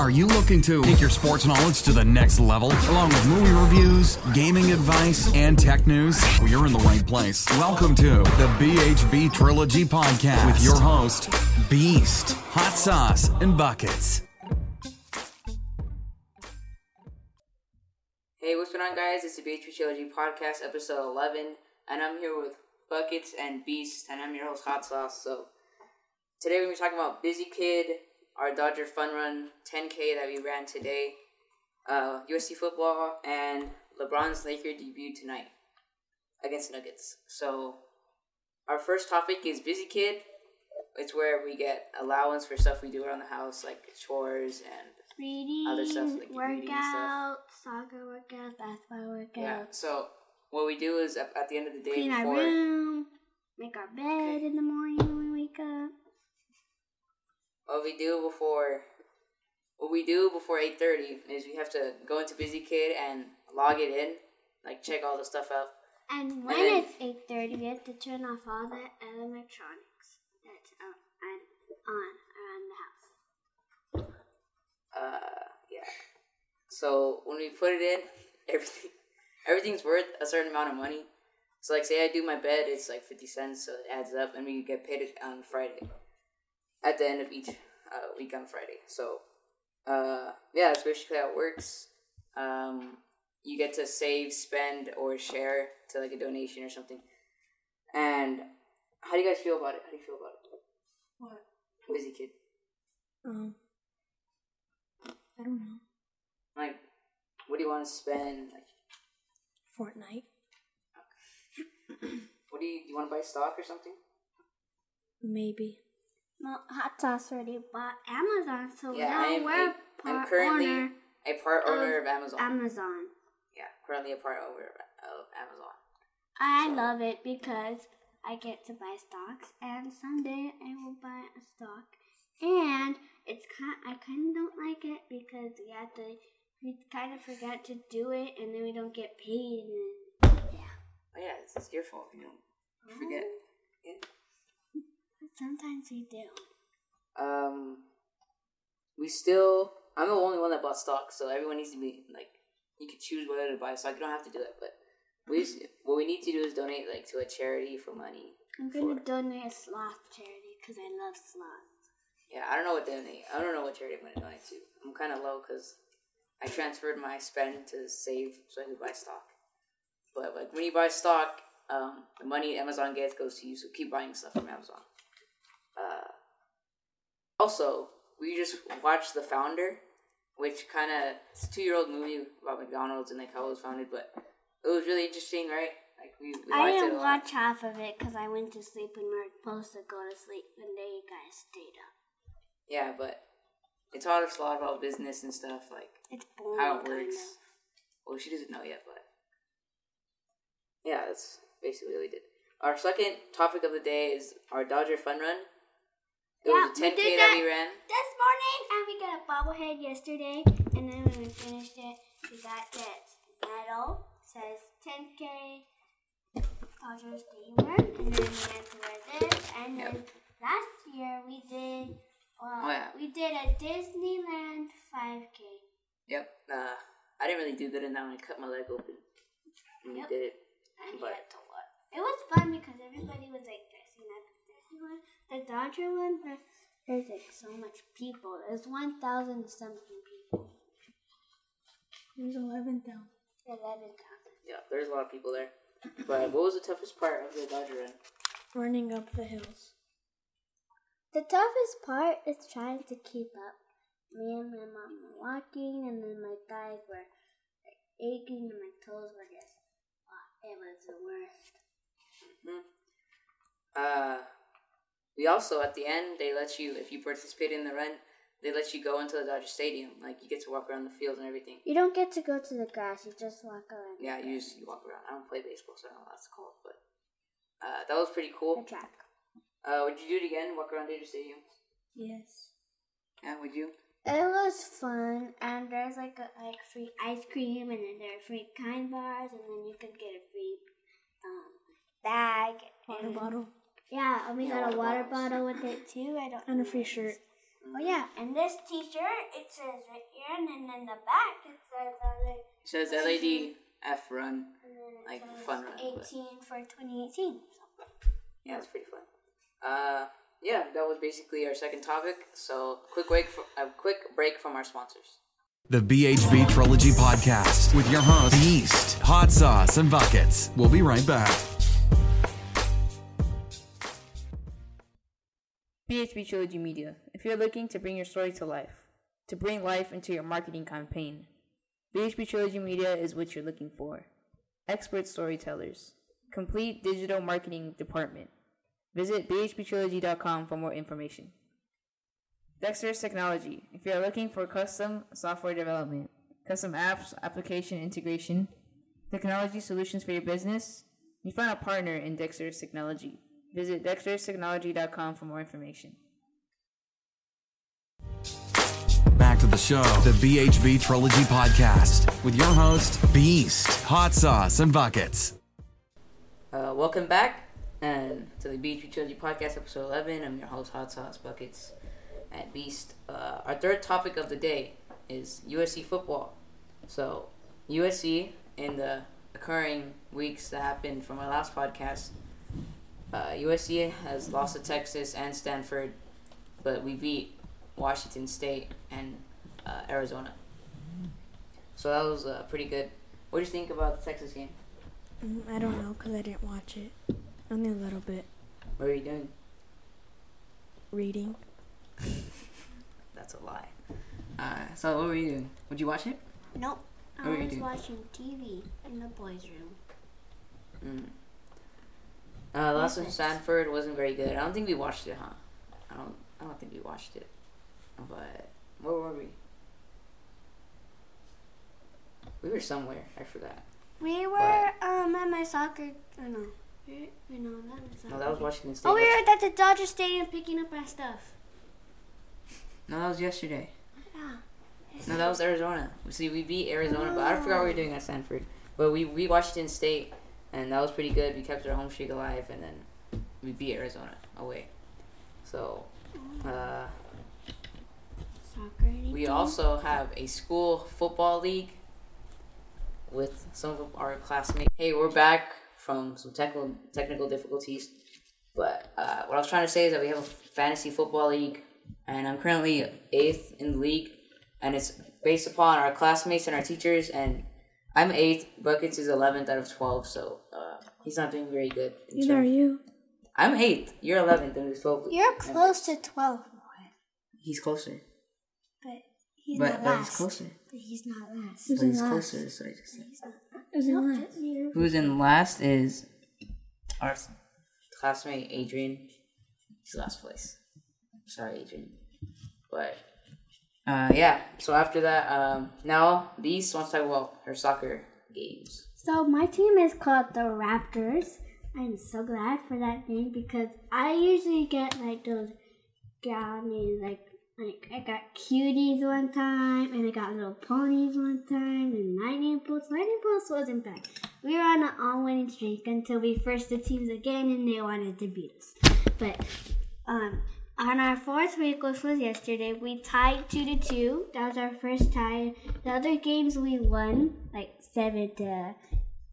Are you looking to take your sports knowledge to the next level, along with movie reviews, gaming advice, and tech news? Well, you're in the right place. Welcome to the BHB Trilogy Podcast with your host, Beast, Hot Sauce, and Buckets. Hey, what's going on, guys? It's the BHB Trilogy Podcast, episode 11, and I'm here with Buckets and Beast, and I'm your host, Hot Sauce. So, today we're talking about BusyKid, our Dodger Fun Run 10K that we ran today, uh, USC football, and LeBron's Laker debut tonight against Nuggets. So, our first topic is BusyKid. It's where we get allowance for stuff we do around the house, like chores and reading, Other stuff, like workout, soccer workouts, basketball workouts, yeah. So, what we do is at, at the end of the day clean our room, make our bed in the morning when we wake up. What we do before what we do before 8.30 is we have to go into BusyKid and log it in like check all the stuff out. And when then- it's eight thirty, we have to turn off all the electronics that's on on, on around the house. uh yeah. So when we put it in everything everything's worth a certain amount of money. So like say i do my bed it's like 50 cents so it adds up and we get paid on friday at the end of each uh, week on friday so uh yeah that's basically how it works um you get to save spend or share to like a donation or something and how do you guys feel about it how do you feel about it What? BusyKid Um, I don't know. like what do you want to spend like Fortnite. What do you, do? you want to buy stock or something? Maybe. Well, hot sauce already bought Amazon, so Yeah, now I am- we're a I'm part currently owner A part owner of of Amazon. Amazon. yeah, currently a part owner of, Amazon. I So- love it because I get to buy stocks, and someday I will buy a stock. And it's kind, I kind of don't like it because we have to, we kind of forget to do it, and then we don't get paid. And yeah, Oh yeah, it's, it's your fault. You don't forget. Oh. Yeah. Sometimes we do. Um, we still. I'm the only one that bought stock, so everyone needs to be like. You can choose whether to buy stock. You don't have to do that, but we just- what we need to do is donate like to a charity for money. I'm gonna For- donate a sloth charity because I love sloths. Yeah, I don't know what donate. I don't know what charity I'm gonna donate to. I'm kind of low because I transferred my spend to save so I could buy stock. But like when you buy stock, um, the money Amazon gets goes to you. So keep buying stuff from Amazon. Uh, also, we just watched The Founder, which kind of it's a two year old movie about McDonald's and like how it was founded. But it was really interesting, right? Like we, we I liked it a didn't watch half of it because I went to sleep when we were supposed to go to sleep, and they guys stayed up. Yeah, but it taught us a lot about business and stuff like. It's boring. how it works. of. Well, she doesn't know yet, but yeah, that's basically what we did. Our second topic of the day is our Dodger Fun Run. It was a 10k we did that. that. we ran. This morning, and we got a bobblehead yesterday, and then when we finished it, we got this medal. Says 10K Dodgers teamwork, and then we had to wear this. And then Yep. last year we did, well, Oh, yeah. we did a Disneyland 5K. Yep. Uh, I didn't really do good in that one. I cut my leg open. And we Yep. did it. And you But- had to what? It was fun because everybody was like dressing up. The Disney one, the Dodger one, the, there's like so much people. There's 1,000 something people. There's 11,000. 11,000. Yeah, there's a lot of people there. But what was the toughest part of the Dodger Run? Running up the hills. The toughest part is trying to keep up. Me and my mom were walking, and then my thighs were like, aching, and my toes were just. Oh, it was the worst. Hmm. Uh, we also at the end they let you if you participate in the run, they let you go into the Dodger Stadium. Like you get to walk around the field and everything. You don't get to go to the grass, you just walk around. Yeah, you just you walk around. I don't play baseball, so I don't know what that's called, but uh, that was pretty cool. the cool. track. Uh, would you do it again? Walk around Dodger Stadium? Yes. Yeah, would you? It was fun, and there's like a like free ice cream, and then there are free kind bars, and then you could get a free um, bag. Water and- bottle. Yeah, and we Yeah, got a water water bottle with it too. I don't. And a free shirt. Oh yeah, and this T-shirt it says right here, and then in the back it says LA. It says LED F run. and then it Like, says fun run, but- 18 for 2018. So, Yeah, it's pretty fun. Uh, yeah, that was basically our second topic. So quick break, for, a quick break from our sponsors. The BHB Trilogy Podcast with your host, Beast, Hot Sauce, and Buckets. We'll be right back. BHB Trilogy Media. If you're looking to bring your story to life, to bring life into your marketing campaign, BHB Trilogy Media is what you're looking for. Expert storytellers, complete digital marketing department. Visit bhbtrilogy.com for more information. Dexter's Technology. If you're looking for custom software development, custom apps, application integration, technology solutions for your business, you find a partner in Dexter's Technology. Visit dexterstechnology.com for more information. Back to the show, the BHB Trilogy Podcast with your host, Beast, Hot Sauce, and Buckets. Uh, welcome back and to the BHB Trilogy Podcast, episode 11. I'm your host, Hot Sauce Buckets at Beast. Uh, our third topic of the day is USC football. So, USC, in the occurring weeks that happened from our last podcast, uh, USC has lost to Texas and Stanford, but we beat Washington State and uh, Arizona. So that was uh, pretty good. What do you think about the Texas game? Mm, I don't know because I didn't watch it. Only a little bit. What are you doing? Reading. That's a lie. Uh, so what were you doing? Would you watch it? nope. I What were you was watching TV in the boys' room. Mm. Uh, last one, Stanford wasn't very good. I don't think we watched it, huh? I don't. I don't think we watched it. But where were we? We were somewhere. I forgot. We were um at my soccer. Oh no, we, we no not my soccer. No, that was. Washington State. Oh, we were at the Dodger Stadium picking up our stuff. No, that was yesterday. Yeah. No, that was Arizona. See, we beat Arizona, but I forgot what we were doing at Stanford. But we we Washington State, and that was pretty good. We kept our home streak alive, and then we beat Arizona away. So, uh, we also have a school football league with some of our classmates. Hey, we're back from some technical technical difficulties, but uh, what I was trying to say is that we have a fantasy football league, and I'm currently eighth in the league, and it's based upon our classmates and our teachers. And I'm eighth. Buckets is eleventh out of twelve, so uh, he's not doing very good. in Neither are you. I'm eighth. You're eleventh, and there's twelve. You're close to twelve, He's closer, but he's but, not but he's closer. But he's not last. But he's closer. That's what I just said. Who's in last? Who's in last is our classmate Adrian. He's last place. Sorry, Adrian. But uh, yeah. So after that, um, now Beast wants to talk about her soccer games. So my team is called the Raptors. I'm so glad for that name because I usually get like those brownies, like like I got cuties one time and I got little ponies one time and lightning bolts. Lightning bolts wasn't bad. We were on an all-winning streak until we first the teams again and they wanted to beat us. But um, on our fourth week, which was yesterday, we tied two to two. That was our first tie. The other games we won, like seven to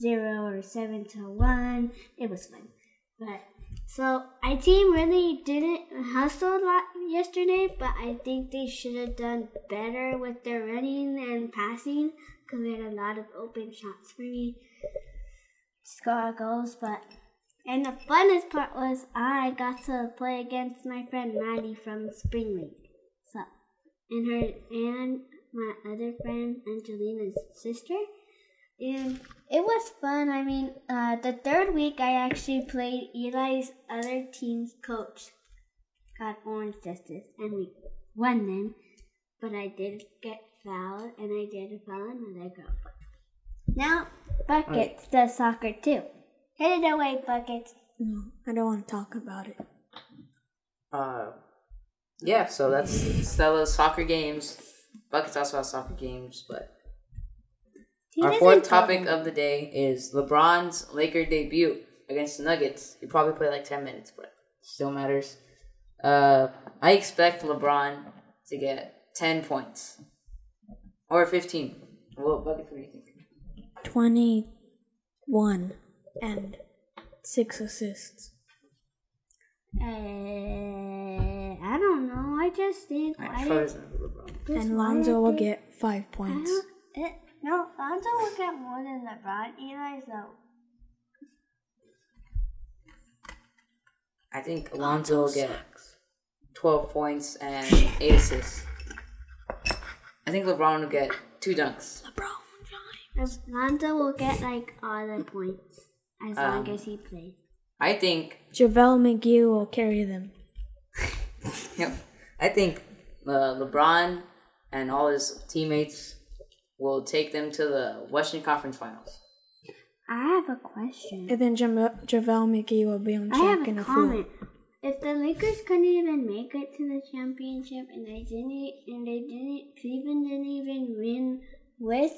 zero or seven to one. It was fun. But so our team really didn't hustle a lot yesterday, but I think they should have done better with their running and passing because we had a lot of open shots for me score goals. But and the funnest part was I got to play against my friend Maddie from Spring League. So and her and my other friend Angelina's sister. And it was fun. I mean, uh, the third week I actually played Eli's other team's coach, got Orange Justice, and we won them. But I did get fouled, and I did foul another girl. Now, Buckets does soccer too. Hit it away, Buckets. No, I don't want to talk about it. Uh, yeah. So that's Stella's soccer games. Buckets also has soccer games, but He Our doesn't fourth topic of the day is LeBron's Laker debut against the Nuggets. He probably played like ten minutes, but still matters. Uh, I expect LeBron to get 10 points. Or 15. What bucket what do you think? 21 and 6 assists. Uh, I don't know. I just think. Alright, why Schroeder did- doesn't have LeBron. And why Lonzo will get 5 points. it, no, Lonzo will get more than LeBron. Eli's though. I think Alonzo will get 12 points and 8 assists. I think LeBron will get 2 dunks. LeBron If Lonzo will get like all the points as long Um, as he plays. I think, JaVale McGee will carry them. yep, I think uh, LeBron and all his teammates will take them to the Western Conference Finals. I have a question. And then Jam- JaVale McGee will be on I have track in a a floor. comment. If the Lakers couldn't even make it to the championship and they didn't and they didn't Cleveland didn't even win with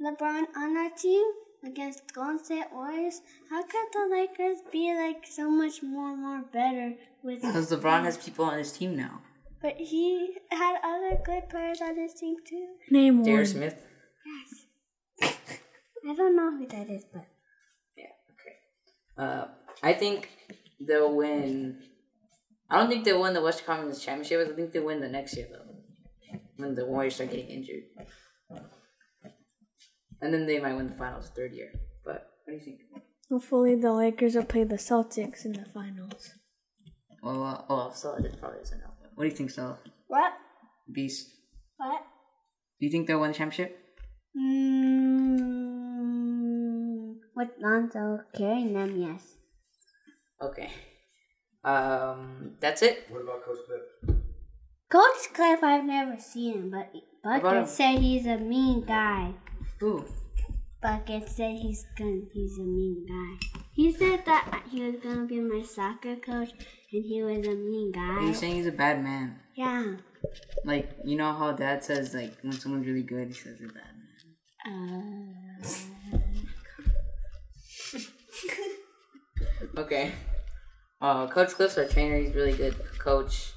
LeBron on that team against Golden State Warriors, how could the Lakers be like so much more and more better with Because LeBron has people on his team now. But he had other good players on his team too. Name one. one. Smith. Yes. I don't know who that is, but Yeah, okay. Uh, I think they'll win. I don't think they'll win the Western Conference Championship. I think they'll win the next year, though. When the Warriors start getting injured. And then they might win the finals third year. But what do you think? Hopefully, the Lakers will play the Celtics in the finals. Well, uh, oh, Stella did probably doesn't know. What do you think, Stella? what? Beast. What? Do you think they'll win the championship? Mm, with Lonzo carrying them, yes. Okay. Um, that's it. What about Coach Cliff? Coach Cliff, I've never seen him, but about him? Bucket said he's a mean guy. Ooh. Bucket said he's gonna he's a mean guy. He said that he was gonna be my soccer coach, and he was a mean guy. Are you saying he's a bad man? Yeah. Like, you know how dad says, like, when someone's really good, he says they're bad man. Uh, Okay. Uh, Coach Cliff's our trainer. He's really good coach.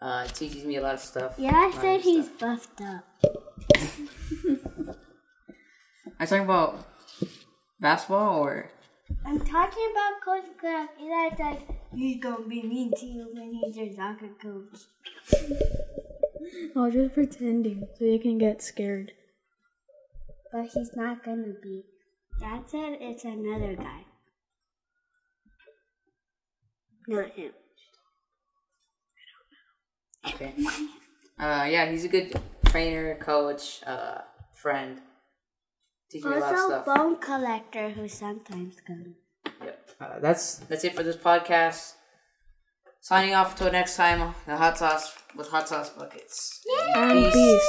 Uh, teaches me a lot of stuff. yeah, I said he's stuff. buffed up. Are you talking about basketball or? I'm talking about Coach Cliff. Eli's like, he's gonna be mean to you when he's your soccer coach. Oh, just pretending so you can get scared. But he's not gonna be. Dad said it's another guy. Not him. Okay. Uh, yeah, he's a good trainer, coach, uh, friend. Teaches me a lot of Also, bone collector who sometimes comes. Yep. Uh, that's that's it for this podcast. Signing off until next time. The hot sauce with hot sauce buckets. And Peace. Beast.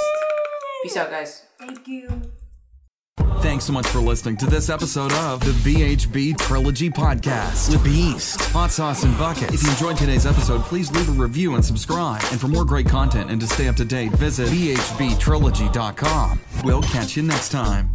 Peace out, guys. Thank you. Thanks so much for listening to this episode of the BHB Trilogy Podcast with Beast, Hot Sauce, and Bucket. If you enjoyed today's episode, please leave a review and subscribe. And for more great content and to stay up to date, visit BHBTrilogy.com. We'll catch you next time.